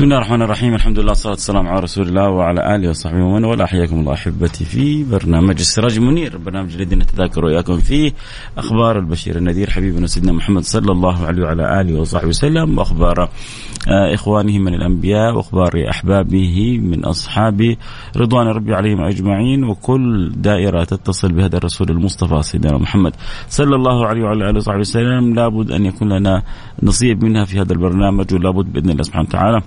بسم الله الرحمن الرحيم. الحمد لله والصلاة والسلام على رسول الله وعلى آله وصحبه ومن والاه. حياكم الله أحبتي في برنامج السراج المنير برنامج الذي نتذاكر وإياكم فيه أخبار البشير النذير حبيبنا سيدنا محمد صلى الله عليه وعلى آله وصحبه وسلم وأخبار آه، إخوانه من الأنبياء وأخبار أحبابه من أصحابه رضوان ربي عليهم أجمعين وكل دائرة تتصل بهذا الرسول المصطفى سيدنا محمد صلى الله عليه وعلى آله وصحبه وسلم. لابد أن يكون لنا نصيب منها في هذا البرنامج ولابد بإذن الله سبحانه وتعالى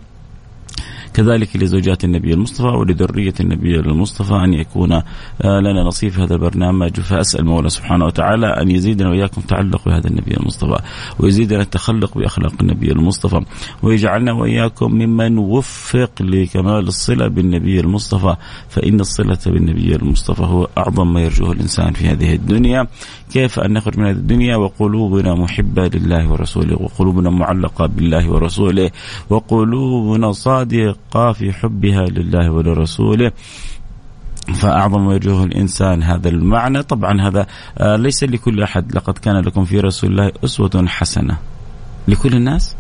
كذلك لزوجات النبي المصطفى ولذرية النبي المصطفى أن يكون آه، لنا نصيب في هذا البرنامج. فأسأل مولى سبحانه وتعالى أن يزيدنا وإياكم تعلق بهذا النبي المصطفى ويزيدنا التخلق بأخلاق النبي المصطفى ويجعلنا وإياكم ممن وفق لكمال الصلة بالنبي المصطفى. فإن الصلة بالنبي المصطفى هو أعظم ما يرجوه الإنسان في هذه الدنيا. كيف أن نخرج من هذه الدنيا؟ وقلوبنا محبة لله ورسوله وقلوبنا معلقة بالله ورسوله وقلوبنا صادقة في حبها لله ولرسوله. فأعظم وجوه الإنسان هذا المعنى. طبعا هذا آه، ليس لكل أحد. لقد كان لكم في رسول الله أسوة حسنة. لكل الناس؟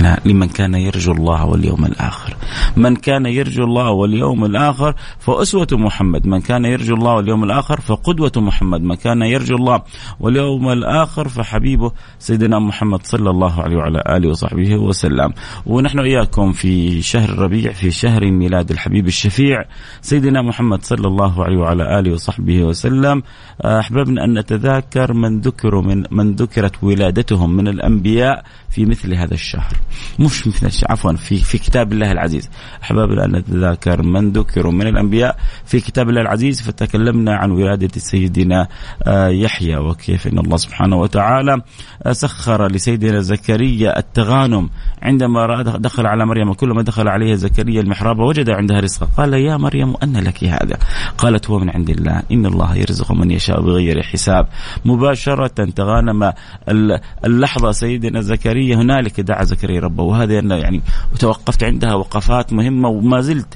لا لمن كان يرجو الله واليوم الآخر. من كان يرجو الله واليوم الآخر فأسوة محمد. من كان يرجو الله واليوم الآخر فقدوة محمد. من كان يرجو الله واليوم الآخر فحبيبه سيدنا محمد صلى الله عليه وعلى آله وصحبه وسلم. ونحن إياكم في شهر الربيع في شهر ميلاد الحبيب الشفيع سيدنا محمد صلى الله عليه وعلى آله وصحبه وسلم. أحببنا أن نتذاكر من ذكروا من من ذكرت ولادتهم من الأنبياء في مثل هذا الشهر. مش مثل عفوا في في كتاب الله العزيز. احبابنا نتذاكر من ذكروا من الأنبياء في كتاب الله العزيز فتكلمنا عن ولادة سيدنا آه، يحيى وكيف إن الله سبحانه وتعالى آه، سخر لسيدنا زكريا التغانم. عندما دخل على مريم كلما دخل عليها زكريا المحراب وجد عندها رزقا قال يا مريم أن لك هذا. قالت هو من عند الله. إن الله يرزق من يشاء بغير حساب. مباشرة تغانم اللحظة سيدنا زكريا هنالك دعا زكريا ربه وهذا يعني توقفت عندها وقفات مهمة وما زلت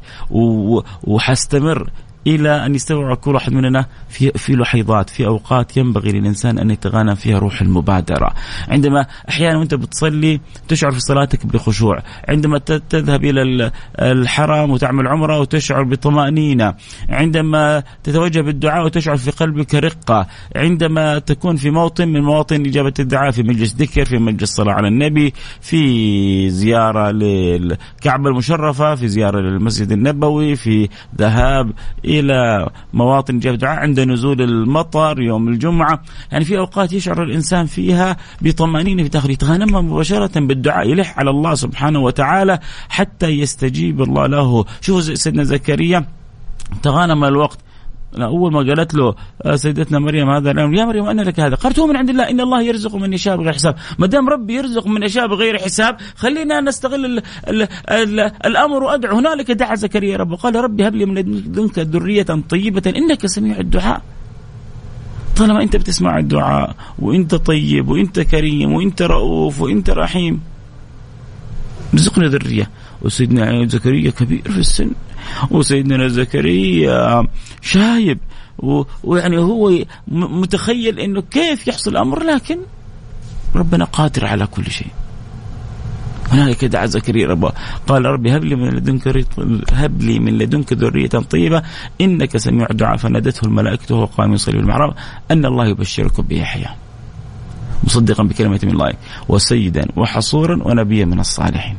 وحستمر. إلى أن يستوعب كل واحد مننا في في لحظات في أوقات ينبغي للإنسان أن يتغانم فيها روح المبادرة، عندما أحيانا وأنت بتصلي تشعر في صلاتك بخشوع، عندما تذهب إلى الحرم وتعمل عمرة وتشعر بطمأنينة، عندما تتوجه بالدعاء وتشعر في قلبك رقة، عندما تكون في موطن من مواطن إجابة الدعاء في مجلس ذكر، في مجلس صلاه على النبي، في زيارة للكعبة المشرفة، في زيارة للمسجد النبوي، في ذهاب إلى مواطن جاب دعاء عند نزول المطر يوم الجمعة. يعني في أوقات يشعر الإنسان فيها بطمأنينة في داخله يتغنم مباشرة بالدعاء يلح على الله سبحانه وتعالى حتى يستجيب الله له. شوفوا سيدنا زكريا تغانم الوقت. أول ما قالت له آه، سيدتنا مريم هذا الأمر. يا مريم ان لك هذا؟ قالت هو من عند الله. إن الله يرزق من يشاء بغير حساب، ما دام ربي يرزق من يشاء بغير حساب خلينا نستغل ال ال ال الأمر وأدعو. هنالك دعا زكريا ربه قال ربي هب لي من لدنك ذرية طيبة إنك سميع الدعاء. طالما أنت بتسمع الدعاء وأنت طيب وأنت كريم وأنت رؤوف وأنت رحيم. ارزقنا ذرية. وسيدنا زكريا كبير في السن. وسيدنا زكريا شايب ويعني هو متخيل إنه كيف يحصل الأمر لكن ربنا قادر على كل شيء. هنالك دعا زكريا ربه قال ربي هب لي من لدنك هب لي من لدنك ذرية طيبة إنك سميع الدعاء. فنادته الملائكة وهو قائم يصلي بالمحراب أن الله يبشركم بيحيى. مصدقا بكلمة من الله وسيدا وحصورا ونبيا من الصالحين.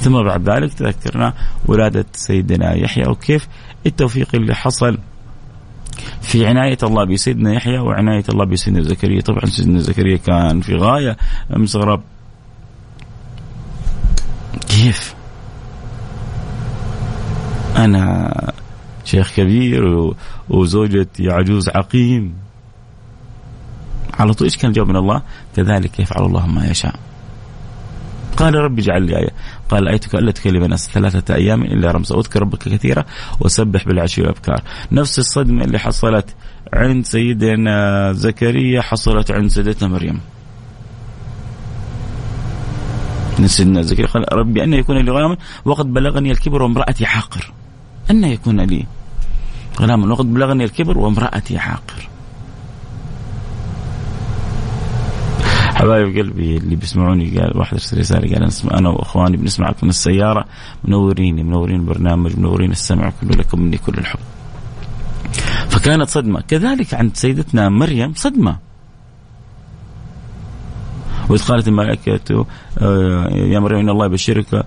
ثم بعد ذلك تذكرنا ولادة سيدنا يحيى وكيف التوفيق اللي حصل في عناية الله بسيدنا يحيى وعناية الله بسيدنا زكريا طبعا سيدنا زكريا كان في غاية من استغراب كيف أنا شيخ كبير وزوجتي عجوز عقيم على طول إيش كان الجواب من الله؟ كذلك يفعل الله ما يشاء. قال رب اجعل لي آية قال آيتك ألا تكلم الناس ثلاثة أيام إلا رمزا. أذكر ربك كثيرا وسبح بالعشي والأبكار. نفس الصدمة اللي حصلت عند سيدنا زكريا حصلت عند سيدتنا مريم. سيدنا زكريا قال ربي أن يكون لي غلام وقد بلغني الكبر وامرأتي حاقر. أن يكون لي غلام وقد بلغني الكبر وامرأتي حاقر. حبايب قلبي اللي بيسمعوني قال واحد ارسل رسالة قال أنا وإخواني بنسمعك من السيارة منورين منورين البرنامج منورين السمع كله لكم مني كل الحب. فكانت صدمة، كذلك عند سيدتنا مريم صدمة. وإذ قالت الملائكة آه، يا مريم إن الله يبشرك آه،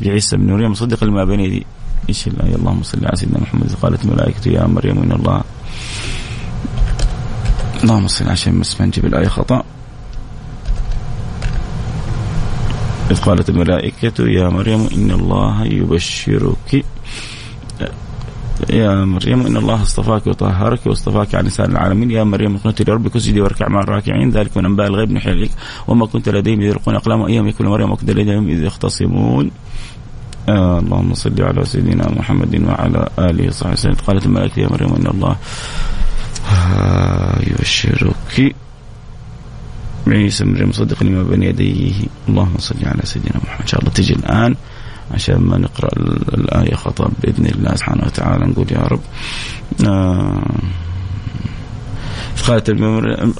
بعيسى بن مريم مصدقا لما بين يدي إيش الآية اللهم صل على سيدنا محمد قالت الملائكة يا مريم إن الله اللهم صل على سيدنا محمد نجيب الآية خطأ إذ قالت الملائكة يا مريم إن الله يبشرك. يا مريم إن الله اصطفاك وطهرك واصطفاك على نساء العالمين. يا مريم اقنتي لربك اسجدي واركع مع الراكعين. ذلك من أنباء الغيب نحيي اليك وما كنت لديهم اذ يلقون أقلام أيام يكون مريم وكنت لديهم إذ يختصمون. آه اللهم صل على سيدنا محمد وعلى آله وصحبه وسلم. قالت الملائكة يا مريم إن الله يبشرك. عيسى مريم مصدق لما بين يديه. اللهم صل على سيدنا محمد. إن شاء الله تجي الآن عشان ما نقرأ الآية خطا بإذن الله سبحانه وتعالى. نقول يا رب آه إذ قالت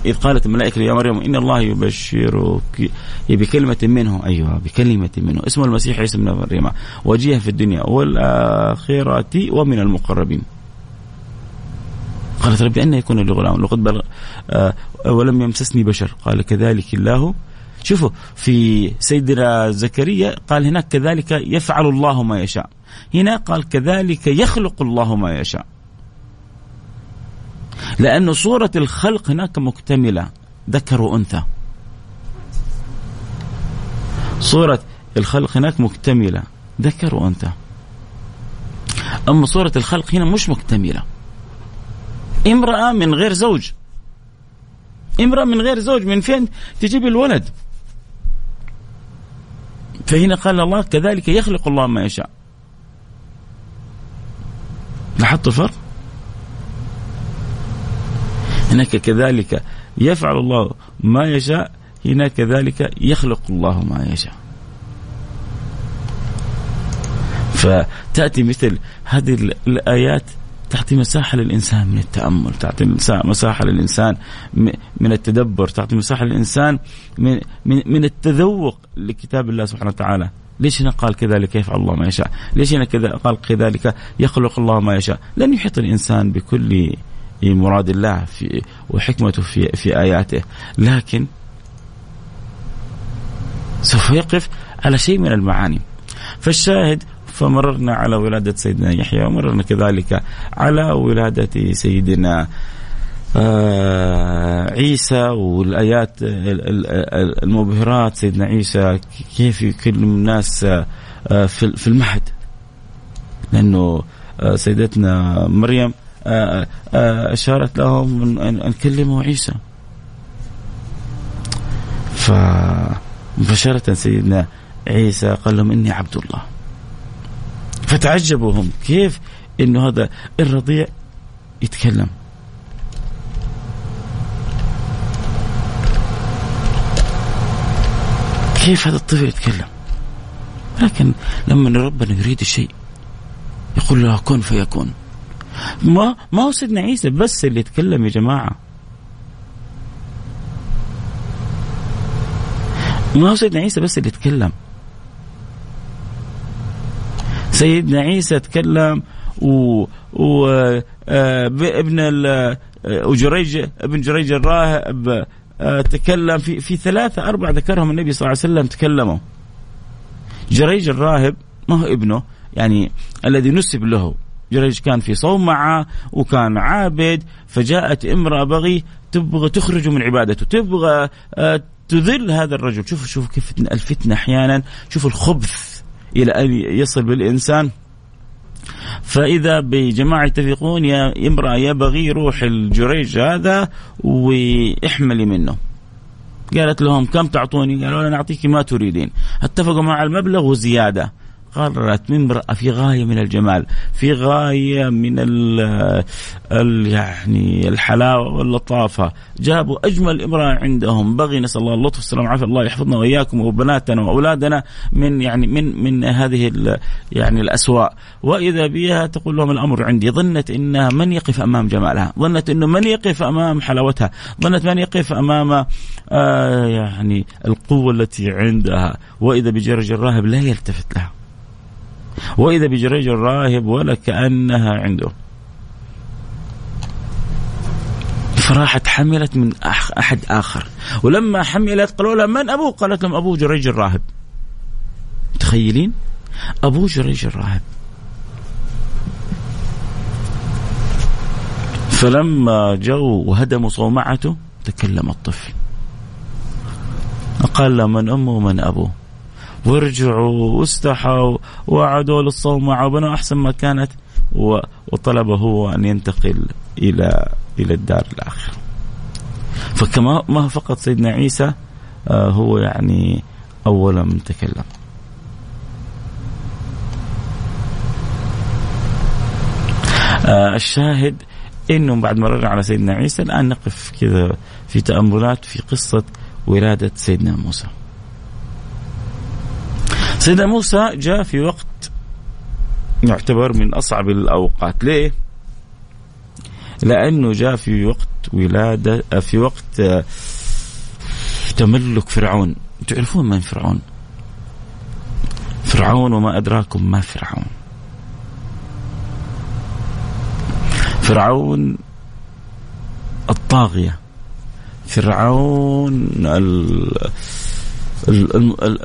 إذ قالت الملائكة يا مريم إن الله يبشرك بكلمة منه. أيها بكلمة منه. اسمه المسيح عيسى بن مريم. وجيها في الدنيا والآخرة ومن المقربين. قالت ربي أن يكون لي غلام. لقد بلغ آه ولم يمسسني بشر. قال كذلك الله. شوفوا في سيدنا زكريا قال هناك كذلك يفعل الله ما يشاء. هنا قال كذلك يخلق الله ما يشاء. لأن صورة الخلق هناك مكتملة. ذكر وأنثى. صورة الخلق هناك مكتملة. ذكر وأنثى. أما صورة الخلق هنا مش مكتملة. امرأة من غير زوج. امرأة من غير زوج من فين تجيب الولد؟ فهنا قال الله كذلك يخلق الله ما يشاء. لاحظتوا الفرق؟ هناك كذلك يفعل الله ما يشاء هنا كذلك يخلق الله ما يشاء. فتأتي مثل هذه الآيات تعطي مساحة للإنسان من التأمل تعطي مساحة للإنسان من التدبر تعطي مساحة للإنسان من, من, من التذوق لكتاب الله سبحانه وتعالى. ليش هنا قال كذلك؟ يفعل الله ما يشاء. ليش هنا كذا قال كذلك؟ يخلق الله ما يشاء. لن يحيط الإنسان بكل مراد الله في وحكمته في في آياته. لكن سوف يقف على شيء من المعاني. فالشاهد فمررنا على ولادة سيدنا يحيى ومررنا كذلك على ولادة سيدنا آه عيسى والآيات المبهرات سيدنا عيسى كيف يكلم الناس آه في المهد. لأنه آه سيدتنا مريم أشارت لهم أن كلموا عيسى. فمباشرة سيدنا عيسى قال لهم إني عبد الله. فتعجبوا هم كيف إنه هذا الرضيع يتكلم. كيف هذا الطفل يتكلم؟ لكن لما ربنا يريد الشيء يقول له كن فيكون. ما ما هو سيدنا عيسى بس اللي يتكلم يا جماعة. ما هو سيدنا عيسى بس اللي يتكلم. سيدنا عيسى تكلم و, و... آه، ابن ال... وجريج آه، ابن جريج الراهب آه، تكلم في في ثلاثة أربعة ذكرهم النبي صلى الله عليه وسلم تكلموا. جريج الراهب ما هو ابنه يعني الذي نسب له. جريج كان في صومعة وكان عابد فجاءت امرأة بغي تبغى تخرجه من عبادته تبغى آه، تذل هذا الرجل. شوف شوف كيف الفتنة أحيانا شوف الخبث. إلى أن يصل بالإنسان فإذا بجماعة يتفقون يا امرأة يبغي روح الجريج هذا واحملي منه. قالت لهم كم تعطوني؟ قالوا أنا نعطيك ما تريدين. اتفقوا مع المبلغ وزيادة. قررت امرأة في غاية من الجمال في غاية من ال ال يعني الحلاوة واللطافة. جابوا أجمل امرأة عندهم. بغي نسأل الله اللطف والسلام عافية الله يحفظنا وإياكم وبناتنا وأولادنا من يعني من من هذه يعني الأسواء وإذا بها تقول لهم الأمر عندي. ظنت إنها من يقف أمام جمالها. ظنت أنه من يقف أمام حلاوتها. ظنت من يقف أمام آه يعني القوة التي عندها. وإذا بجرج الراهب لا يلتفت لها. وإذا بجريج الراهب ولا كأنها عنده. فراحت حملت من أحد آخر. ولما حملت قالوا لها من أبوه قالت لهم أبوه جريج الراهب. متخيلين؟ أبوه جريج الراهب. فلما جو وهدموا صومعته تكلم الطفل. قال من أمه ومن أبوه؟ ورجعوا واستحوا وعدوا للصومعة وبنوا أحسن ما كانت وطلب هو أن ينتقل إلى إلى الدار الآخرة فكما ما فقط سيدنا عيسى آه، هو يعني أول من تكلم آه، الشاهد إنه بعد ما رجع على سيدنا عيسى الآن نقف كذا في تأملات في قصة ولادة سيدنا موسى. سيدنا موسى جاء في وقت يعتبر من أصعب الأوقات. ليه؟ لأنه جاء في وقت ولادة في وقت تملك فرعون. تعرفون من فرعون؟ فرعون وما أدراكم ما فرعون. فرعون الطاغية. فرعون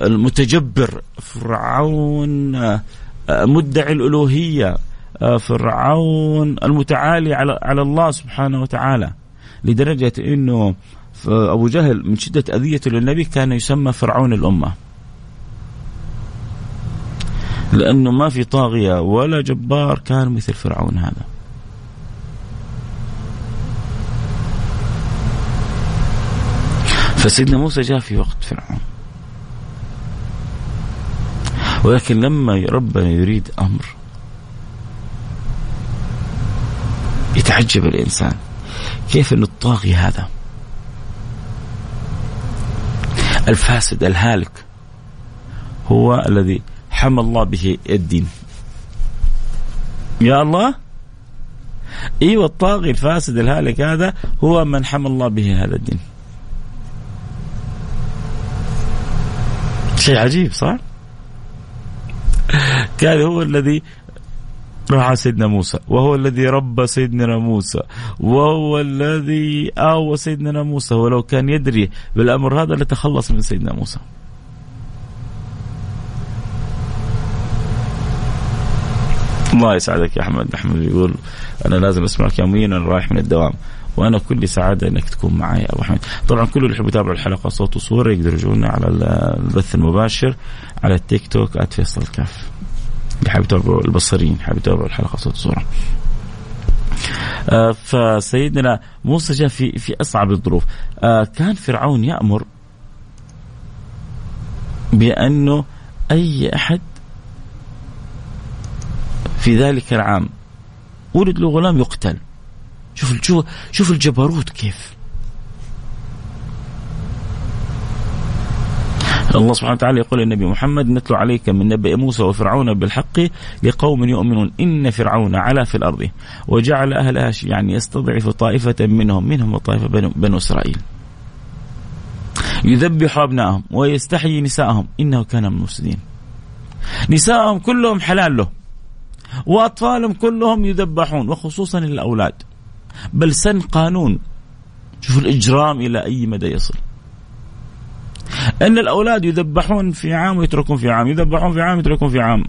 المتجبر فرعون آه، مدعي الألوهية آه، فرعون المتعالي على على الله سبحانه وتعالى لدرجة إنه أبو جهل من شدة اذيته للنبي كان يسمى فرعون الأمة. لأنه ما في طاغية ولا جبار كان مثل فرعون هذا. فسيدنا موسى جاء في وقت فرعون. ولكن لما ربنا يريد أمر يتعجب الإنسان كيف ان الطاغي هذا؟ الفاسد الهالك هو الذي حمى الله به الدين. يا الله؟ إيوه الطاغي الفاسد الهالك هذا هو من حمى الله به هذا الدين. شيء عجيب صح؟ كان هو الذي رعى سيدنا موسى وهو الذي ربى سيدنا موسى وهو الذي آوى سيدنا موسى ولو كان يدري بالأمر هذا لتخلص من سيدنا موسى. الله يسعدك يا أحمد. أحمد يقول أنا لازم أسمعك يوميا أنا رايح من الدوام. وأنا كل سعادة إنك تكون معي أبو حميد. طبعا كل اللي يحب يتابع الحلقة صوت وصورة يقدر يجونا على البث المباشر على التيك توك @فيصل كاف اللي حابب يتابعوا البصريين حابب يتابعوا الحلقة صوت وصورة. آه فسيدنا موسى جاء في في أصعب الظروف. آه كان فرعون يأمر بأنه أي أحد في ذلك العام ولد له غلام يقتل. شوف شوف شوف الجبروت كيف. الله سبحانه وتعالى يقول للنبي محمد نتلو عليك من نبأ موسى وفرعون بالحق لقوم يؤمنون إن فرعون علا في الأرض وجعل أهلها يعني يستضعف طائفة منهم منهم وطائفة بنو, بنو إسرائيل. يذبح أبنائهم ويستحيي نساءهم إنه كان من المفسدين. نساءهم كلهم حلال له وأطفالهم كلهم يذبحون وخصوصا الأولاد. بل سن قانون. شوف الإجرام إلى أي مدى يصل. أن الأولاد يذبحون في عام ويتركون في عام، يذبحون في عام يتركون في عام.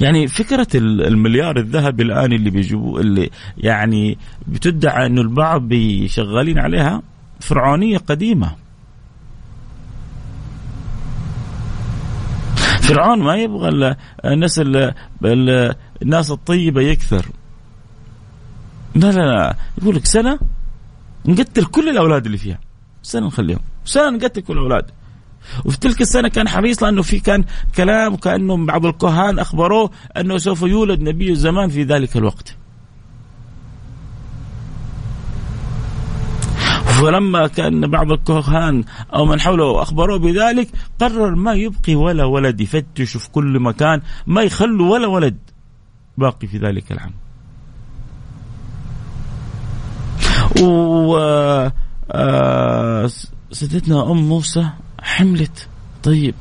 يعني فكرة المليار الذهبي الآن اللي بيجيبوا اللي يعني بتدعى أنه البعض بيشغلين عليها فرعونية قديمة. فرعون ما يبغى الناس الناس الطيبة يكثر. لا لا لا. يقول لك سنة نقتل كل الأولاد اللي فيها. سنة نخليهم. سنة نقتل كل الأولاد. وفي تلك السنة كان حريص لأنه في كان كلام كأنه بعض الكهان أخبروه أنه سوف يولد نبي الزمان في ذلك الوقت. فلما كان بعض الكهان أو من حوله أخبروه بذلك قرر ما يبقي ولا ولد يفتش في كل مكان ما يخلوا ولا ولد باقي في ذلك العام. و آه، سيدتنا أم موسى حملت طيب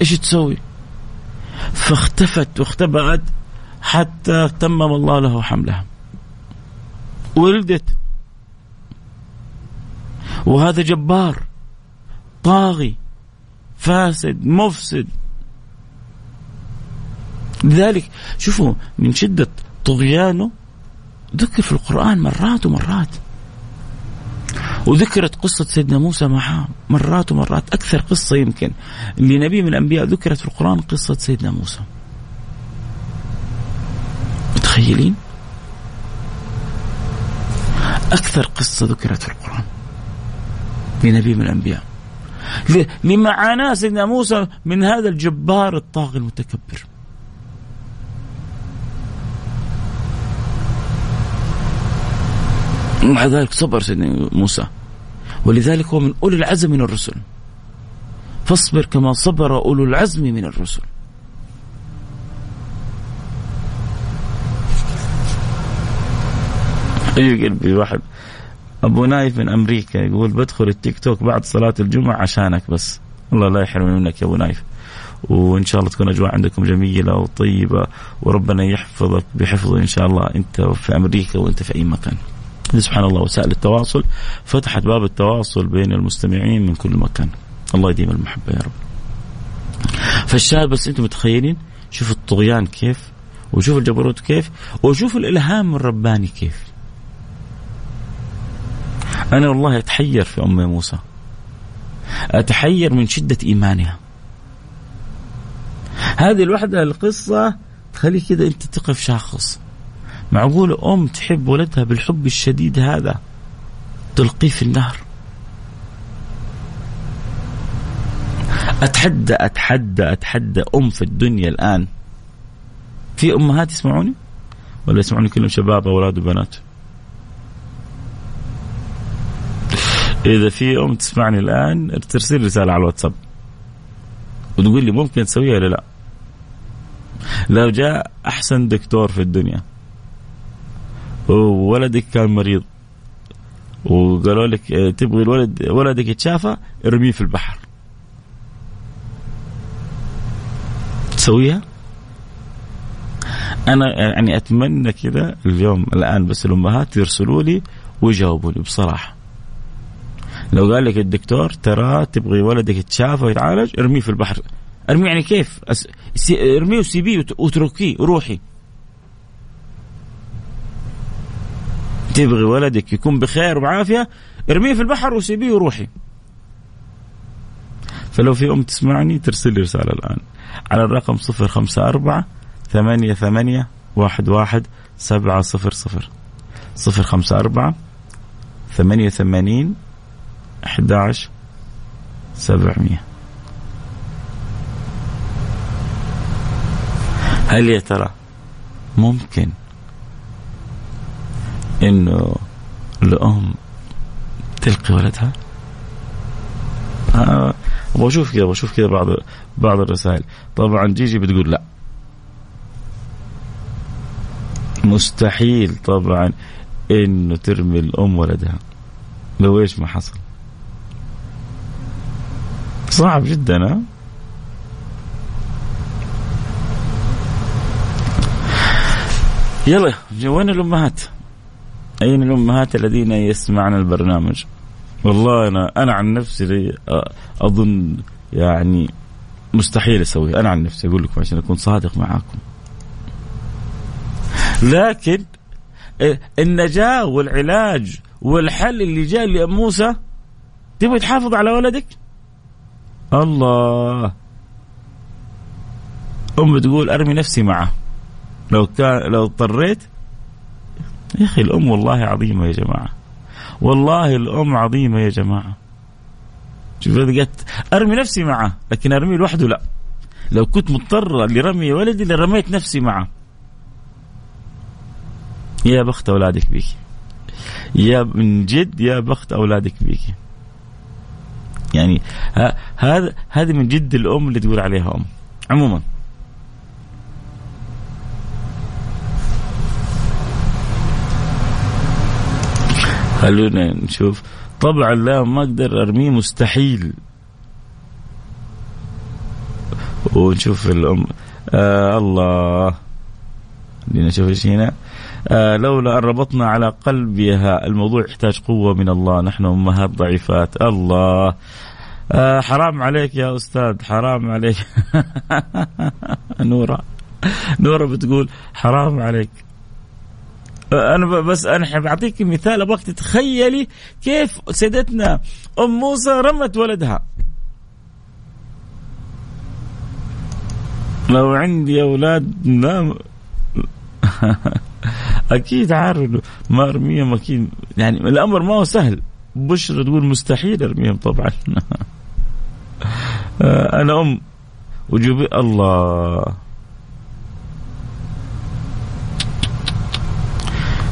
إيش تسوي؟ فاختفت واختبأت حتى تمم الله له حملها. ولدت وهذا جبار طاغي فاسد مفسد لذلك شوفوا من شدة طغيانه ذكر في القرآن مرات ومرات وذكرت قصة سيدنا موسى معاه مرات ومرات أكثر قصة يمكن. لنبي من الأنبياء ذكرت في القرآن قصة سيدنا موسى. متخيلين؟ أكثر قصة ذكرت في القرآن لنبي من الأنبياء. لمعاناه سيدنا موسى من هذا الجبار الطاغي المتكبر. ومع ذلك صبر سيدنا موسى. ولذلك هو من أولي العزم من الرسل. فاصبر كما صبر أولو العزم من الرسل. أي قلبي واحد. أبو نايف من أمريكا يقول بدخل التيك توك بعد صلاة الجمعة عشانك بس. الله لا يحرمني منك يا أبو نايف. وإن شاء الله تكون أجواء عندكم جميلة وطيبة وربنا يحفظك بحفظه إن شاء الله. أنت في أمريكا وأنت في أي مكان. سبحان الله وسائل التواصل فتحت باب التواصل بين المستمعين من كل مكان. الله يديم المحبة يا رب. فالشاهد بس أنتم متخيلين شوفوا الطغيان كيف وشوفوا الجبروت كيف وشوفوا الإلهام الرباني كيف. أنا والله أتحير في أم موسى أتحير من شدة إيمانها هذه الوحدة القصة تخلي كذا أنت تقف شاخص معقول أم تحب ولدها بالحب الشديد هذا؟ تلقيه في النهر. أتحدى أتحدى أتحدى أم في الدنيا الآن. في أمهات يسمعوني؟ ولا يسمعوني كلهم شباب أولاد وبنات؟ إذا في أم تسمعني الآن ترسل رسالة على الواتساب. وتقول لي ممكن تسويها ولا لا؟ لو جاء أحسن دكتور في الدنيا. وولدك كان مريض. وقالوا لك آه، تبغي الولد ولدك يتشافى ارميه في البحر. تسويها؟ أنا يعني أتمنى كذا اليوم الآن بس الأمهات يرسلوا لي ويجاوبوا لي بصراحة. لو قال لك الدكتور ترى تبغي ولدك يتشافى ويتعالج ارميه في البحر. ارميه يعني كيف. ارميه وسيبيه واتركيه وروحي تبغي ولدك يكون بخير وبعافية ارميه في البحر وسيبيه وروحي فلو في أم تسمعني ترسل لي رسالة الآن. على الرقم 054 ثمانية ثمانية واحد واحد سبعة صفر صفر. صفر خمسة أربعة ثمانية ثمانين 11 700 هل يا ترى ممكن إنه الأم تلقي ولدها؟ آه بشوف كذا بشوف كذا بعض بعض الرسائل. طبعا جيجي بتقول لا. مستحيل طبعا إنه ترمي الأم ولدها. لو إيش ما حصل؟ صعب جدا ها؟ يلا وين الأمهات؟ أين الأمهات الذين يسمعن البرنامج؟ والله أنا أنا عن نفسي أظن يعني مستحيل أسوي أنا عن نفسي أقول لكم عشان أكون صادق معاكم. لكن النجاة والعلاج والحل اللي جاء لأم موسى تبغى تحافظ على ولدك؟ الله. أم تقول أرمي نفسي معه. لو كان لو اضطريت يا أخي الأم والله عظيمة يا جماعة. والله الأم عظيمة يا جماعة. شوف قالت أرمي نفسي معه لكن أرمي لوحده لا. لو كنت مضطرة لرمي ولدي لرميت نفسي معه. يا بخت أولادك بيك. يا من جد يا بخت أولادك بيك. يعني هذا هذه من جد الأم اللي تقول عليها أم. عموما. خلونا نشوف. طبعا لا ما أقدر أرميه مستحيل. ونشوف الأم. آه الله. خلينا نشوف إيش هنا. آه لولا أن ربطنا على قلبها الموضوع يحتاج قوة من الله. نحن أمهات ضعيفات. الله. آه حرام عليك يا أستاذ. حرام عليك. نورة. نورة بتقول حرام عليك. أنا بس أنا بعطيك مثال أبغاك تتخيلي كيف سيدتنا أم موسى رمت ولدها. لو عندي أولاد لا أكيد عارف ما أرميهم أكيد يعني الأمر ما هو سهل. بشرى تقول مستحيل أرميهم طبعا. أنا أم وجوبي الله.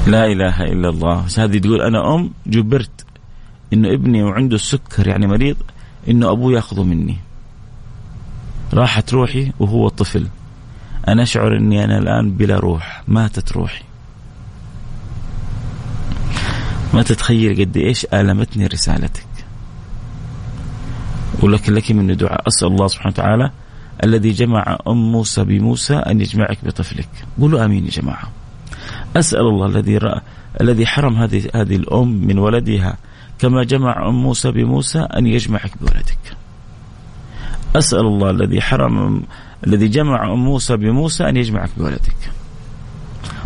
لا إله إلا الله. هذه تقول أنا أم جبرت إنه ابني وعنده السكر يعني مريض إنه أبوه يأخذه مني. راحت روحي وهو طفل. أنا أشعر إني أنا الآن بلا روح. ماتت روحي. ما تتخيل قد إيش آلمتني رسالتك. ولكن لك من دعاء أسأل الله سبحانه وتعالى الذي جمع أم موسى بموسى أن يجمعك بطفلك. قولوا آمين يا جماعة. أسأل الله الذي رأى الذي حرم هذه هذه الأم من ولدها كما جمع أم موسى بموسى أن يجمعك بولدك. أسأل الله الذي حرم الذي جمع أم موسى بموسى أن يجمعك بولدك.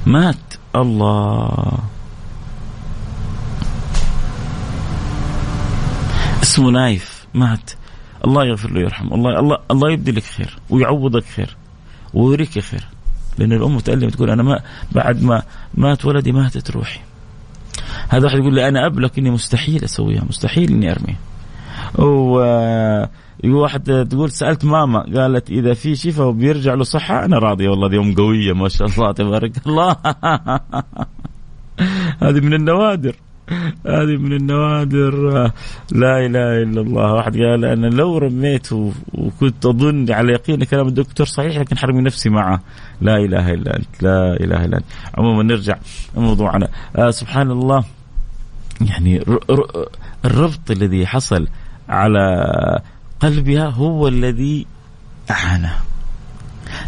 مات الله اسمه نايف مات الله يغفر له ويرحمه الله الله الله يبدي لك خير ويعوضك خير ويوريك خير لأن الأم متألمة تقول أنا ما بعد ما مات ولدي ماتت روحي. هذا واحد يقول لي أنا أب لكني مستحيل أسويها مستحيل و يقول واحد تقول سألت ماما قالت إذا في شفاء وبيرجع له صحة. أنا راضيه والله ام قوية ما شاء الله تبارك الله. هذه من النوادر. هذه من النوادر. لا إله إلا الله. واحد قال أنا لو رميت وكنت أظن على يقين كلام الدكتور صحيح لكن حرمي نفسي معه. لا إله إلا أنت. لا إله إلا أنت. عموما نرجع موضوعنا آه سبحان الله. يعني الربط الذي حصل على قلبها هو الذي أعانه.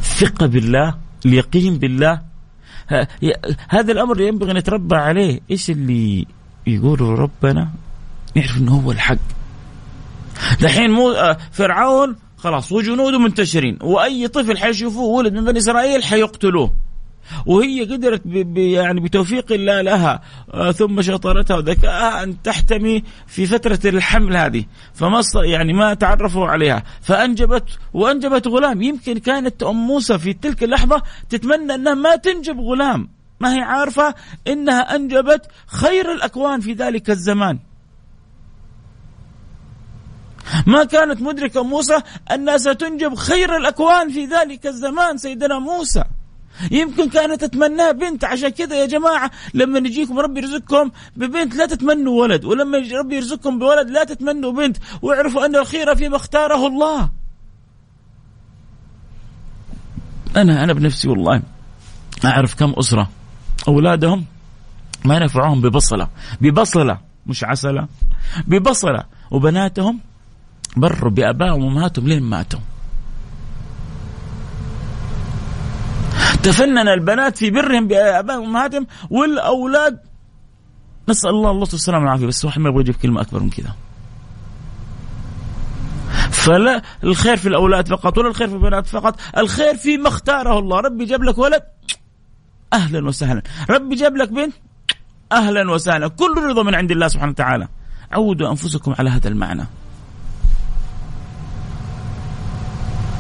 ثقة بالله اليقين بالله. هذا الأمر اللي ينبغي نتربى عليه. إيش اللي يقولوا ربنا يعرف إنه هو الحق. دحين مو آه، فرعون خلاص وجنوده منتشرين وأي طفل حيشوفوه ولد من بني إسرائيل حيقتلوه. وهي قدرت يعني بتوفيق الله لها آه ثم شطارتها وذكائها أن تحتمي في فترة الحمل هذه. فما يعني ما تعرفوا عليها. فانجبت وأنجبت غلام. يمكن كانت أم موسى في تلك اللحظة تتمنى أنها ما تنجب غلام. ما هي عارفة إنها أنجبت خير الأكوان في ذلك الزمان. ما كانت مدركة موسى أنها ستنجب خير الأكوان في ذلك الزمان سيدنا موسى. يمكن كانت تتمناه بنت عشان كذا يا جماعة لما يجيكم ربي يرزقكم ببنت لا تتمنوا ولد ولما ربي يرزقكم بولد لا تتمنوا بنت واعرفوا أن الخير فيما اختاره الله. أنا أنا بنفسي والله أعرف كم أسرة أولادهم ما ينفعوهم ببصلة. ببصلة مش عسلة. ببصلة وبناتهم بروا بآبائهم وأمهاتهم لين ماتوا. تفنن البنات في برهم بآبائهم وأمهاتهم والأولاد. نسأل الله الله السلامة والعافية. بس واحد ما يبغى يجيب كلمة أكبر من كذا. فلا الخير في الأولاد فقط ولا الخير في البنات فقط. الخير فيما اختاره الله. ربي جاب لك ولد. أهلا وسهلا. ربي جاب لك بنت أهلا وسهلا. كل رضا من عند الله سبحانه وتعالى. عودوا أنفسكم على هذا المعنى.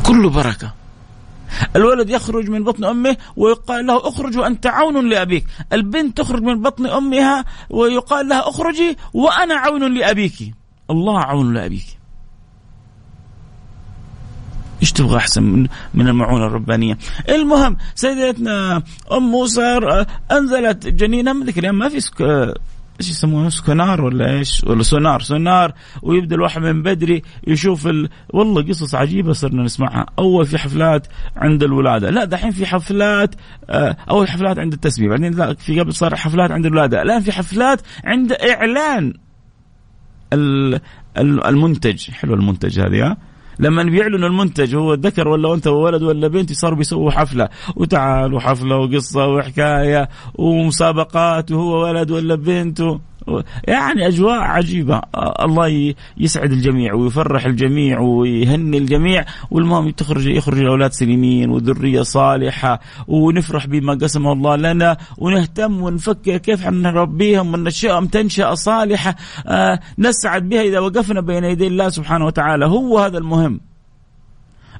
كله بركة. الولد يخرج من بطن أمه ويقال له اخرج وانت عون لأبيك، البنت تخرج من بطن أمها ويقال لها اخرجي وأنا عون لأبيك. الله عون لأبيك. إيش تبغى أحسن من من المعونة الربانية؟ المهم سيدتنا أم موسى أنزلت جنينها من ذيك الأيام ما في إيش يسمونه؟ سكونار ولا إيش؟ ولا سونار. سونار ويبدأ الواحد من بدري يشوف ال... والله قصص عجيبة صرنا نسمعها. أول في حفلات عند الولادة. لا دحين في حفلات آه، أول حفلات عند التسبيح. بعدين لا في قبل صار حفلات عند الولادة. الآن في حفلات عند إعلان المنتج. حلو المنتج هذه ها؟ لما بيعلنوا المنتج هو ذكر ولا انثى ولد ولا بنت صاروا بيسووا حفلة وتعالوا حفلة وقصة وحكاية ومسابقات وهو ولد ولا بنت يعني أجواء عجيبة. الله يسعد الجميع ويفرح الجميع ويهني الجميع والمهم تخرج يخرج الأولاد سليمين وذرية صالحة ونفرح بما قسمه الله لنا ونهتم ونفكر كيف نربيهم وننشئهم تنشئه صالحة. آه نسعد بها إذا وقفنا بين يدي الله سبحانه وتعالى. هو هذا المهم.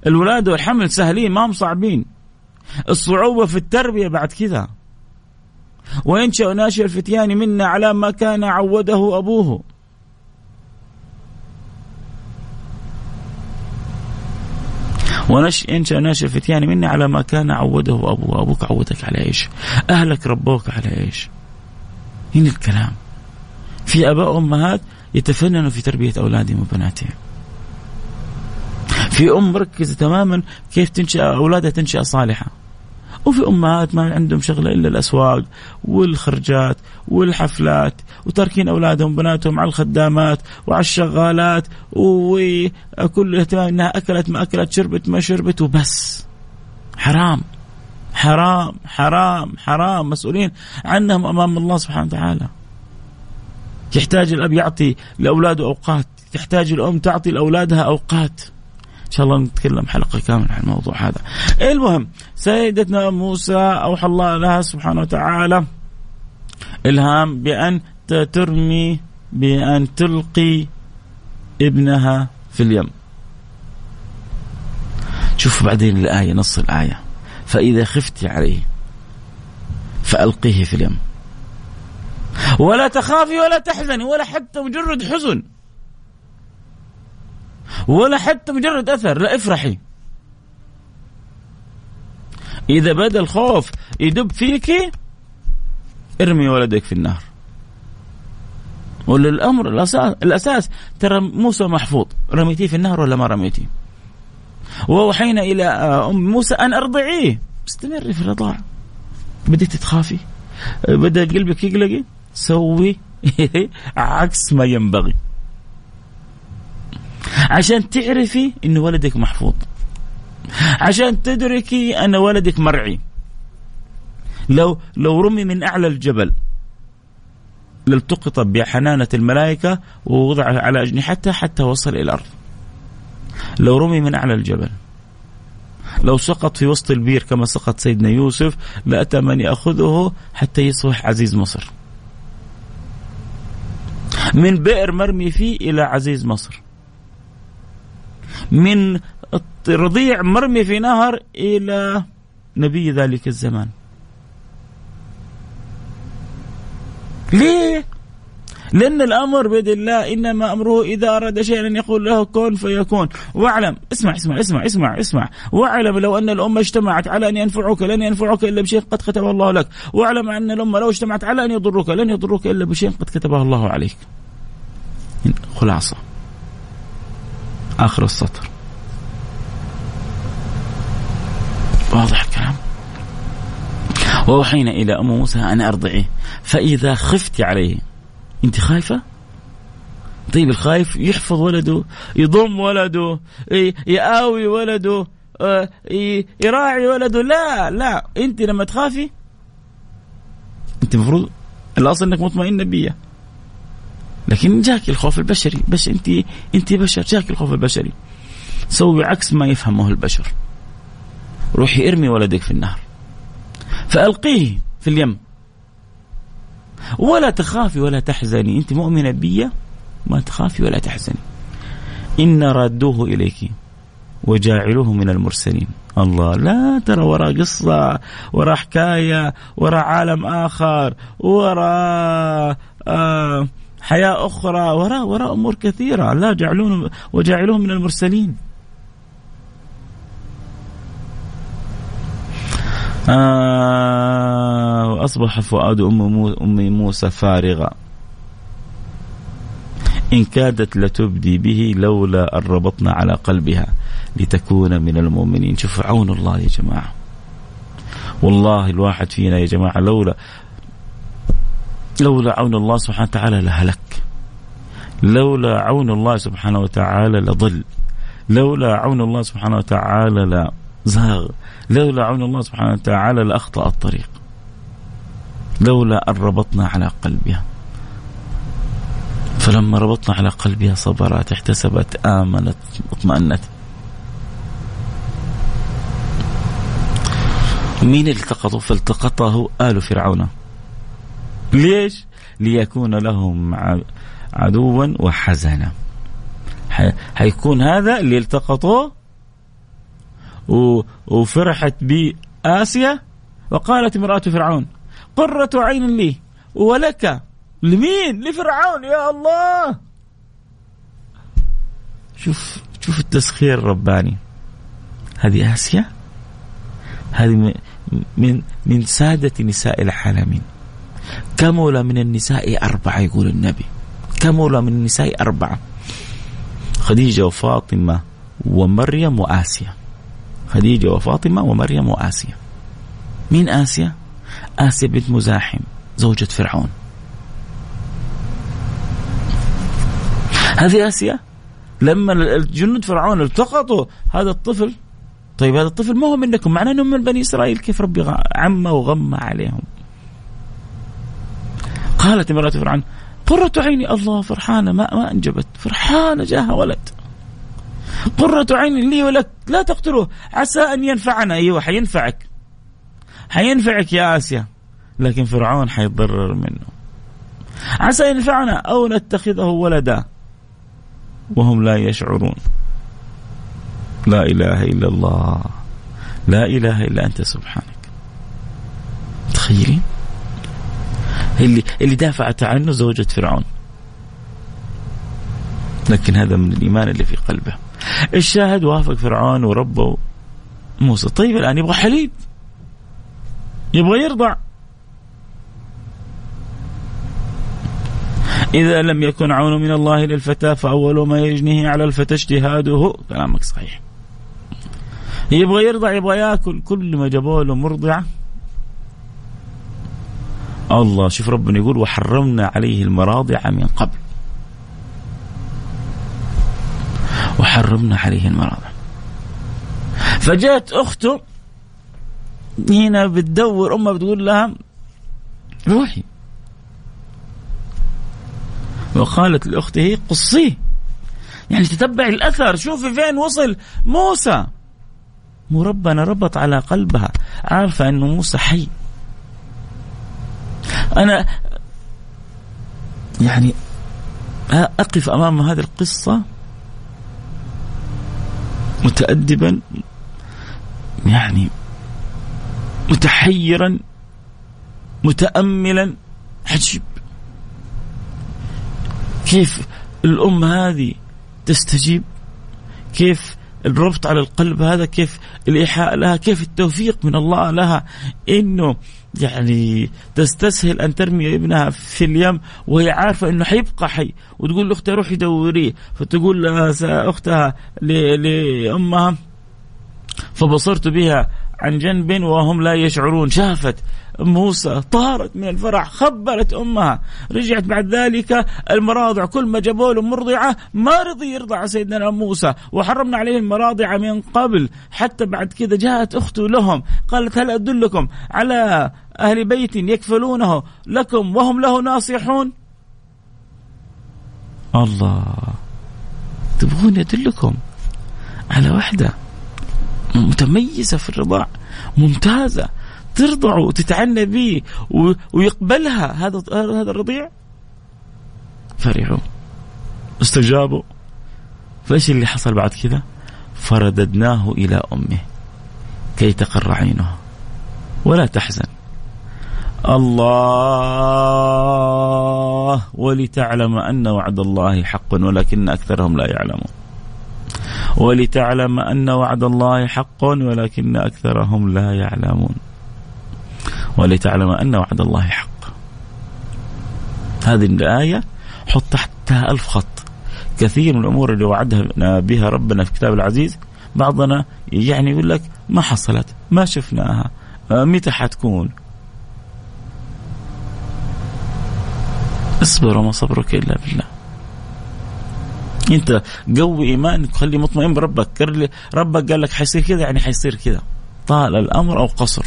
الولاده والحمل سهلين ما هم صعبين. الصعوبة في التربية بعد كذا. وينشأ ناشئ الفتيان منا على ما كان عوده أبوه. ونش ينشأ ناشئ الفتيان منا على ما كان عوده أبوه. أبوك عودك على إيش؟ أهلك ربوك على إيش؟ هنا الكلام. في آباء وأمهات يتفننوا في تربية أولادهم وبناتهم. في أم مركزة تماما كيف تنشأ أولادها تنشأ صالحة وفي أمهات ما عندهم شغلة إلا الأسواق والخرجات والحفلات وتاركين أولادهم بناتهم على الخدامات وعلى الشغالات وكل الاهتمام إنها أكلت ما أكلت شربت ما شربت وبس. حرام. حرام حرام حرام. مسؤولين عنهم امام الله سبحانه وتعالى. يحتاج الأب يعطي لأولاده أوقات تحتاج الأم تعطي لأولادها أوقات. إن شاء الله نتكلم حلقة كاملة عن الموضوع هذا. المهم سيدتنا موسى أوحى الله لها سبحانه وتعالى إلهام بأن ترمي بأن تلقي ابنها في اليم. شوف بعدين الآية نص الآية فإذا خفت عليه فألقيه في اليم. ولا تخافي ولا تحزني ولا حتى مجرد حزن ولا حتى مجرد أثر لا افرحي. إذا بدأ الخوف يدب فيك ارمي ولدك في النار. ولا الامر الاساس الأساس ترى موسى محفوظ. رميتيه في النار ولا ما رميتيه؟ ووحينا إلى أم موسى أن أرضعيه. استمري في الرضاعه بديت تخافي؟ بدأ قلبك يقلقي؟ سوي عكس ما ينبغي. عشان تعرفي إن ولدك محفوظ. عشان تدركي أن ولدك مرعي. لو لو رمي من أعلى الجبل لالتقط بحنانة الملائكة ووضع على أجنحته حتى وصل إلى الأرض. لو رمي من أعلى الجبل لو سقط في وسط البير كما سقط سيدنا يوسف لأتى من يأخذه حتى يصبح عزيز مصر. من بئر مرمي فيه إلى عزيز مصر. من رضيع مرمي في نهر إلى نبي ذلك الزمان. ليه؟ لأن الأمر بيد الله إنما أمره إذا أراد شيئا أن يقول له كن فيكون. واعلم اسمع اسمع اسمع اسمع اسمع. واعلم لو أن الأمة اجتمعت على أن ينفعوك لن ينفعوك إلا بشيء قد كتبه الله لك. واعلم أن الأمة لو اجتمعت على أن يضروك لن يضروك إلا بشيء قد كتبه الله عليك. خلاصة. آخر السطر. واضح الكلام؟ وأوحينا إلى أم موسى أن أرضعيه. فإذا خفت عليه أنت خايفة؟ طيب الخايف يحفظ ولده يضم ولده يآوي ولده آه، يراعي ولده. لا لا أنت لما تخافي أنت المفروض الأصل إنك مطمئنة بيه لكن جاك الخوف البشري. بس انت انت بشر. جاك الخوف البشري. سوي عكس ما يفهمه البشر. روحي ارمي ولدك في النهر. فألقيه في اليم. ولا تخافي ولا تحزني. أنت مؤمنة بي ما تخافي ولا تحزني. إن رادوه إليك وجاعلوه من المرسلين. الله لا ترى وراء قصة وراء حكاية وراء عالم آخر وراء آه حياة أخرى وراء وراء أمور كثيرة. لا جعلون وجعلوه من المرسلين. آه وأصبح فؤاد أم, أم موسى فارغا إن كادت لتبدي به لولا أن ربطنا على قلبها لتكون من المؤمنين. شوفوا عون الله يا جماعة. والله الواحد فينا يا جماعة لولا لولا عون الله سبحانه وتعالى لهلك. لولا عون الله سبحانه وتعالى لضل. لولا عون الله سبحانه وتعالى لزاغ. لولا عون الله سبحانه وتعالى لأخطأ الطريق. لولا أن ربطنا على قلبها. فلما ربطنا على قلبها صبرت احتسبت آمنت اطمأنت. مين التقطه؟ فالتقطه آل فرعون. ليش؟ ليكون لهم عدوا وحزنا. حيكون هذا اللي التقطوه وفرحت بآسيا وقالت امرأة فرعون قرة عين لي ولك لمين؟ لفرعون يا الله! شوف شوف التسخير الرباني. هذه آسيا؟ هذه من من سادة نساء العالمين. كمل من النساء أربعة يقول النبي. كمل من النساء أربعة. خديجة وفاطمة ومريم وآسيا. خديجة وفاطمة ومريم وآسيا. مين آسيا؟ آسيا بنت مزاحم زوجة فرعون. هذه آسيا؟ لما الجنود فرعون التقطوا هذا الطفل طيب هذا الطفل ما هو منكم؟ معناه إنه من بني إسرائيل كيف ربي عم وغم عليهم؟ قالت امرأة فرعون قرة عيني الله فرحانة ما, ما أنجبت فرحانة جاها ولد. قرة عين لي ولك لا تقتلوه عسى أن ينفعنا أيوة حينفعك حينفعك يا آسيا لكن فرعون حيتضرر منه. عسى ينفعنا أو نتخذه ولدا وهم لا يشعرون. لا إله إلا الله لا إله إلا أنت سبحانك. تخيلين اللي اللي دافعت عنه زوجة فرعون. لكن هذا من الإيمان اللي في قلبه. الشاهد وافق فرعون وربه موسى. طيب الآن يبغى حليب. يبغى يرضع. إذا لم يكن عون من الله للفتى فأول ما يجنيه على الفتى اجتهاده. كلامك صحيح. يبغى يرضع يبغى يأكل. كل ما جابوا له مرضعه الله شوف ربنا يقول وحرمنا عليه المراضع من قبل. وحرمنا عليه المراضع فجاءت أخته هنا بتدور أمها بتقول لها روحي. وقالت لأخته قصيه يعني تتبع الأثر. شوفي فين وصل موسى. مو ربنا ربط على قلبها. عارفة أنه موسى حي. أنا يعني أقف أمام هذه القصة متأدبا يعني متحيرا متأملا. عجيب. كيف الأم هذه تستجيب؟ كيف الربط على القلب هذا كيف الإيحاء لها كيف التوفيق من الله لها. إنه يعني تستسهل أن ترمي ابنها في اليم وهي عارفة أنه حيبقى حي وتقول لأختها روحي دوريه فتقول أختها لأمها فبصرت بها عن جنب وهم لا يشعرون. شافت موسى طارت من الفرح خبرت أمها. رجعت بعد ذلك المراضع كل ما جابوا له مرضعة ما رضي يرضع سيدنا موسى. وحرمنا عليه المراضع من قبل. حتى بعد كذا جاءت أخته لهم. قالت هل أدلكم على أهل بيت يكفلونه لكم وهم له ناصحون؟ الله. تبغون يدلكم على وحدة متميزة في الرضاع ممتازة. ترضعه وتتعنى به ويقبلها هذا هذا الرضيع؟ فرحوا. استجابوا. فايش اللي حصل بعد كذا؟ فرددناه إلى أمه كي تقر عينها ولا تحزن. الله ولتعلم أن وعد الله حق ولكن أكثرهم لا يعلمون. ولتعلم أن وعد الله حق ولكن أكثرهم لا يعلمون. ولتعلم أن وعد الله حق. هذه الآية حط تحتها ألف خط. كثير من الأمور اللي وعدنا بها ربنا في كتاب العزيز بعضنا يعني يقول لك ما حصلت ما شفناها متى حتكون؟ اصبر وما صبرك إلا بالله. أنت قوي إيمانك خلي مطمئن بربك. ربك قال لك حيصير كذا يعني حيصير كذا. طال الأمر أو قصر.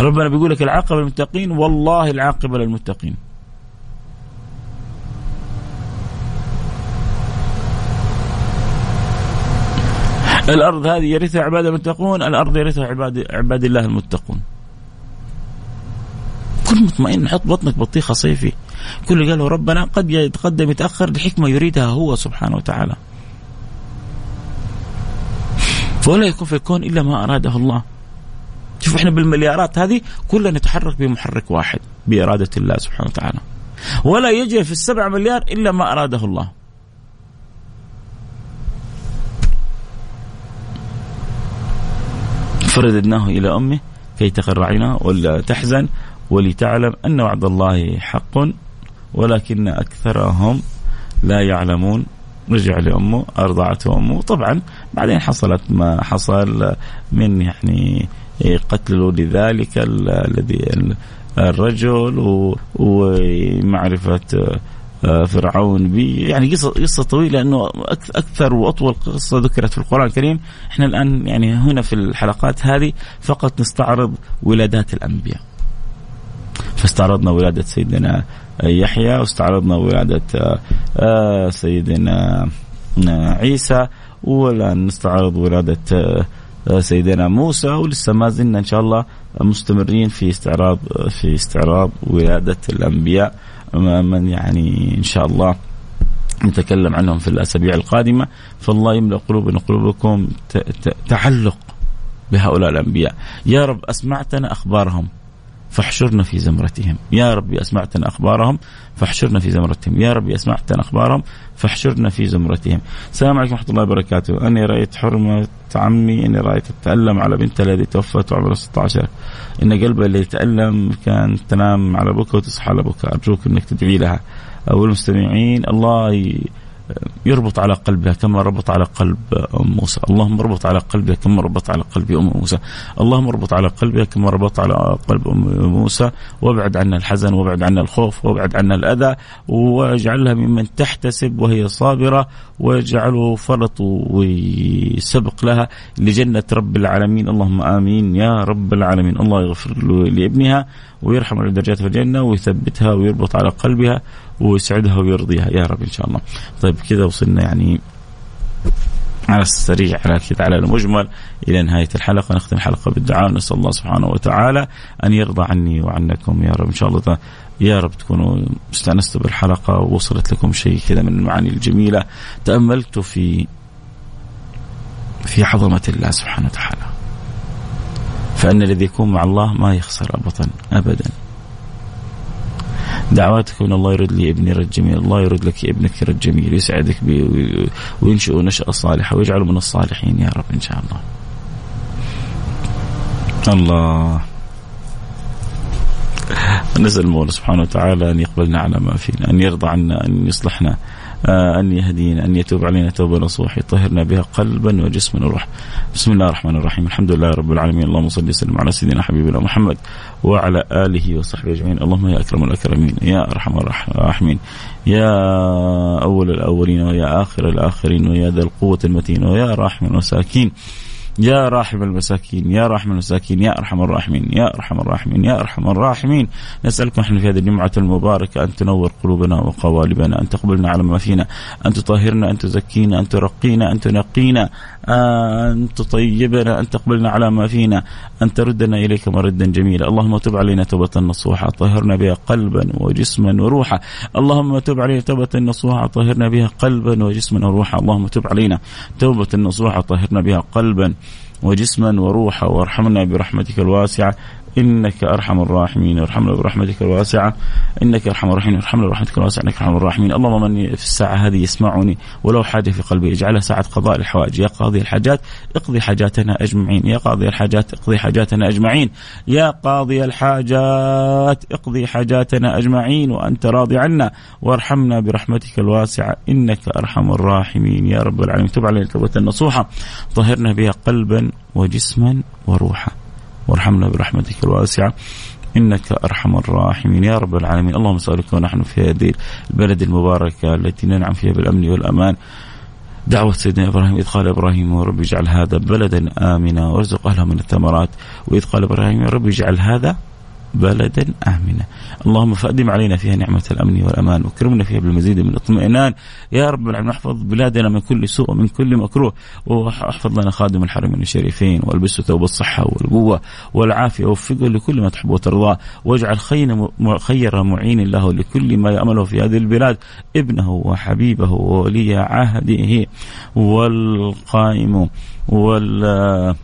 ربنا بيقول لك العاقبة للمتقين والله العاقبة للمتقين. الأرض هذه يرثها عباد المتقون الأرض يرثها عباد عباد الله المتقون. كن مطمئن حط بطنك بطيخة صيفي. كل قاله ربنا قد يتقدم يتأخر لحكمه يريدها هو سبحانه وتعالى. ولا يكون في الكون إلا ما أراده الله. شوف إحنا بالمليارات هذه كلها نتحرك بمحرك واحد بإرادة الله سبحانه وتعالى. ولا يجري في السبع مليار إلا ما أراده الله. فرددناه إلى أمه كي تقر عينها ولا تحزن ولتعلم أن وعد الله حق ولكن أكثرهم لا يعلمون. رجع لأمه أرضعته أمه. طبعا بعدين حصلت ما حصل من يعني قتل لذلك الذي الرجل ومعرفة آه، فرعون بي يعني قصة قصة طويلة لأنه أكثر وأطول قصة ذكرت في القرآن الكريم. إحنا الآن يعني هنا في الحلقات هذه فقط نستعرض ولادات الأنبياء. فاستعرضنا ولادة سيدنا يحيى واستعرضنا ولادة آه، سيدنا عيسى والآن نستعرض ولادة آه، سيدنا موسى ولسه ما زلنا إن شاء الله مستمرين في استعراض في استعراض ولادة الأنبياء. من يعني إن شاء الله نتكلم عنهم في الأسابيع القادمة فالله يملأ قلوبنا قلوبكم تعلق بهؤلاء الأنبياء. يا رب أسمعتنا أخبارهم. فاحشرنا في زمرتهم. يا رب أسمعتنا أخبارهم فاحشرنا في زمرتهم. يا رب أسمعتنا أخبارهم فاحشرنا في زمرتهم. السلام عليكم ورحمة الله وبركاته. أني رأيت حرمة عمي أني رأيت أتألم على بنتها التي توفت وعمرها 16 إن قلبها اللي يتألم كان تنام على بكى وتصحى على بكى أرجوك أنك تدعي لها. أو المستمعين الله ي... يربط على قلبها كما ربط على قلب أم موسى، اللهم اربط على قلبها كما ربط على قلب أم موسى، اللهم اربط على قلبها كما ربط على قلب أم موسى، وابعد عنا الحزن وابعد عنا الخوف وابعد عنا الأذى واجعلها ممن تحتسب وهي صابرة واجعله فرط وسبق لها لجنة رب العالمين، اللهم آمين يا رب العالمين، الله يغفر لابنها ويرحم درجات في الجنة ويثبتها ويربط على قلبها ويسعدها ويرضيها. يا رب إن شاء الله. طيب كذا وصلنا يعني على السريع على كذا على المجمل إلى نهاية الحلقة. نختم الحلقة بالدعاء. نسأل الله سبحانه وتعالى أن يرضى عني وعنكم. يا رب إن شاء الله يا رب تكونوا استانستوا بالحلقة ووصلت لكم شيء كذا من المعاني الجميلة. تأملت في في عظمة الله سبحانه وتعالى. فإن الذي يكون مع الله ما يخسر ابدا ابدا. دعواتك من الله يرد لي ابني رد جميل. الله يرد لك ابنك رد جميل. يسعدك وينشئ نشأة صالحة ويجعله من الصالحين يا رب إن شاء الله. الله. نسأل المولى سبحانه وتعالى أن يقبلنا على ما فينا أن يرضى عنا أن يصلحنا. أن يهدينا أن يتوب علينا توبة نصوح يطهرنا بها قلبا وجسما وروح بسم الله الرحمن الرحيم. الحمد لله رب العالمين. اللهم صل وسلم على سيدنا حبيبنا محمد وعلى آله وصحبه أجمعين. اللهم يا أكرم الأكرمين يا أرحم الراحمين يا أول الأولين ويا آخر الآخرين ويا ذا القوة المتين ويا راحم المساكين. يا راحم المساكين يا راحم المساكين يا أرحم الراحمين يا أرحم الراحمين يا أرحم الراحمين. نسالكم إحنا في هذه الجمعة المباركة أن تنور قلوبنا وقوالبنا أن تقبلنا على ما فينا أن تطهرنا أن تزكينا أن ترقينا أن تنقينا. أن تطيبنا أن تقبلنا على ما فينا. أن تردنا إليك مردا جميلا. اللهم تب علينا توبة نصوحة طهرنا بها قلبا وجسما وروحا. اللهم تب علينا توبة نصوحة طهرنا بها قلبا وجسما وروحا. اللهم تب علينا توبة نصوحة طهرنا بها قلبا وجسما وروحا. وارحمنا برحمتك الواسعة. إنك أرحم الراحمين ارحمنا برحمتك الواسعة. إنك أرحم الراحمين ارحمنا برحمتك الواسعة إنك أرحم الراحمين. اللهم من في الساعة هذه يسمعني ولو حاجة في قلبي اجعلها ساعة قضاء الحوائج يا قاضي الحاجات اقضي حاجاتنا أجمعين. يا قاضي الحاجات اقضي حاجاتنا أجمعين. يا قاضي الحاجات اقضي حاجاتنا أجمعين وأنت راضي عنا. وارحمنا برحمتك الواسعة إنك أرحم الراحمين. يا رب العالمين. تب علينا توبة نصوحة. طهرنا بها قلبا وجسما وروحا. وارحمنا برحمتك الواسعة. إنك أرحم الراحمين. يا رب العالمين. اللهم نسالك ونحن في هذه البلد المباركة التي ننعم فيها بالأمن والأمان. دعوة سيدنا إبراهيم إذ قال إبراهيم ورب اجعل هذا بلدا آمنا وارزق أهله من الثمرات. وإذ قال إبراهيم رب اجعل هذا بلدا آمنا اللهم فأدم علينا فيها نعمة الأمن والأمان وأكرمنا فيها بالمزيد من الاطمئنان. يا رب العالمين احفظ بلادنا من كل سوء ومن كل مكروه واحفظ لنا خادم الحرمين الشريفين والبسه ثوب الصحة والقوة والعافية ووفقه لكل ما تحب وترضاه واجعل خير معين له لكل ما يأمله في هذه البلاد ابنه وحبيبه وولي عهده والقائم وال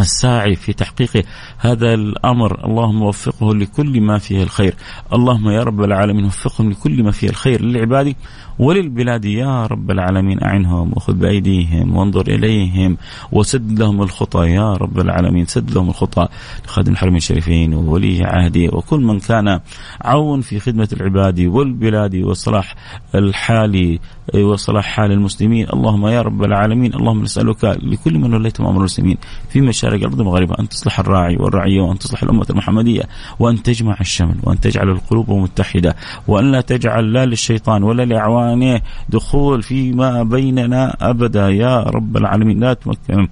الساعي في تحقيق هذا الأمر. اللهم وفقه لكل ما فيه الخير. اللهم يا رب العالمين وفقهم لكل ما فيه الخير. للعباد وللبلاد يا رب العالمين أعنهم وخذ بأيديهم وانظر إليهم وسد لهم الخطى يا رب العالمين سد لهم الخطى لخادم الحرمين الشريفين وولي عهدي وكل من كان عون في خدمة العباد والبلاد وصلاح الحال وصلاح حال المسلمين. اللهم يا رب العالمين اللهم نسألك لكل من وليتم أمر المسلمين في مشارق الأرض المغربة أن تصلح الراعي والرعية وأن تصلح الأمة المحمدية وأن تجمع الشمل وأن تجعل القلوب متحدة وأن لا تجعل لا للشيطان ولا لأعوان ثانية دخول فيما بيننا أبدا. يا رب العالمين. لا تمكن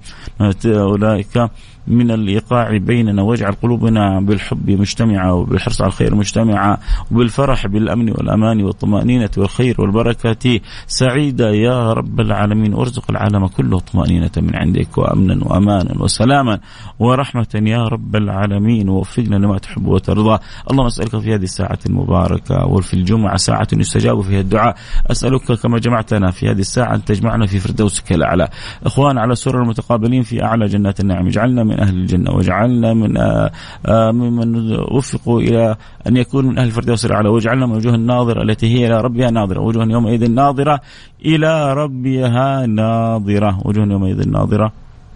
أولئك من الإيقاع بيننا واجعل قلوبنا بالحب مجتمعة وبالحرص على الخير مجتمعة وبالفرح بالأمن والأمان والطمأنينة والخير والبركة. سعيدة يا رب العالمين. وارزق العالم كله طمأنينة من عندك وأمنا وأمانا وسلاما ورحمة يا رب العالمين. ووفقنا لما تحب وترضى. اللهم أسألك في هذه الساعة المباركة وفي الجمعة ساعة يستجاب فيها الدعاء. أسألك كما جمعتنا في هذه الساعة أن تجمعنا في فردوسك الأعلى. إخوان على سرر المتقابلين في أعلى جنات النعم. اجعلنا من أهل الجنة. واجعلنا من آه، آه، ممن وفقوا إلى أن يكون من أهل الفردوس الأعلى. واجعلنا من وجوه الناظرة التي هي إلى ربها ناظرة. وجوه يومئذ ناظرة إلى ربها ناظرة. وجوه يومئذ ناظرة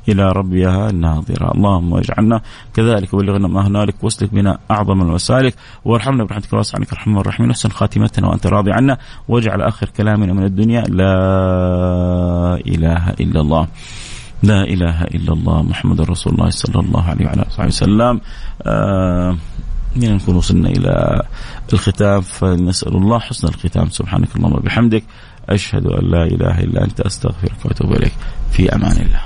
إلى ربها ناظرة. اللهم اجعلنا كذلك وبلغنا ما هنالك واسلك بنا أعظم المسالك وارحمنا برحمتك الواسعة عنك الرحمن الرحيم واحسن خاتمتنا وأنت راضي عنا. واجعل آخر كلامنا من الدنيا لا إله إلا الله. لا إله إلا الله محمد رسول الله صلى الله عليه وعلى آله وسلم. آه نكون وصلنا إلى الختام فنسأل الله حسن الختام. سبحانك اللهم وبحمدك أشهد أن لا إله إلا أنت أستغفرك وأتوب إليك. في أمان الله.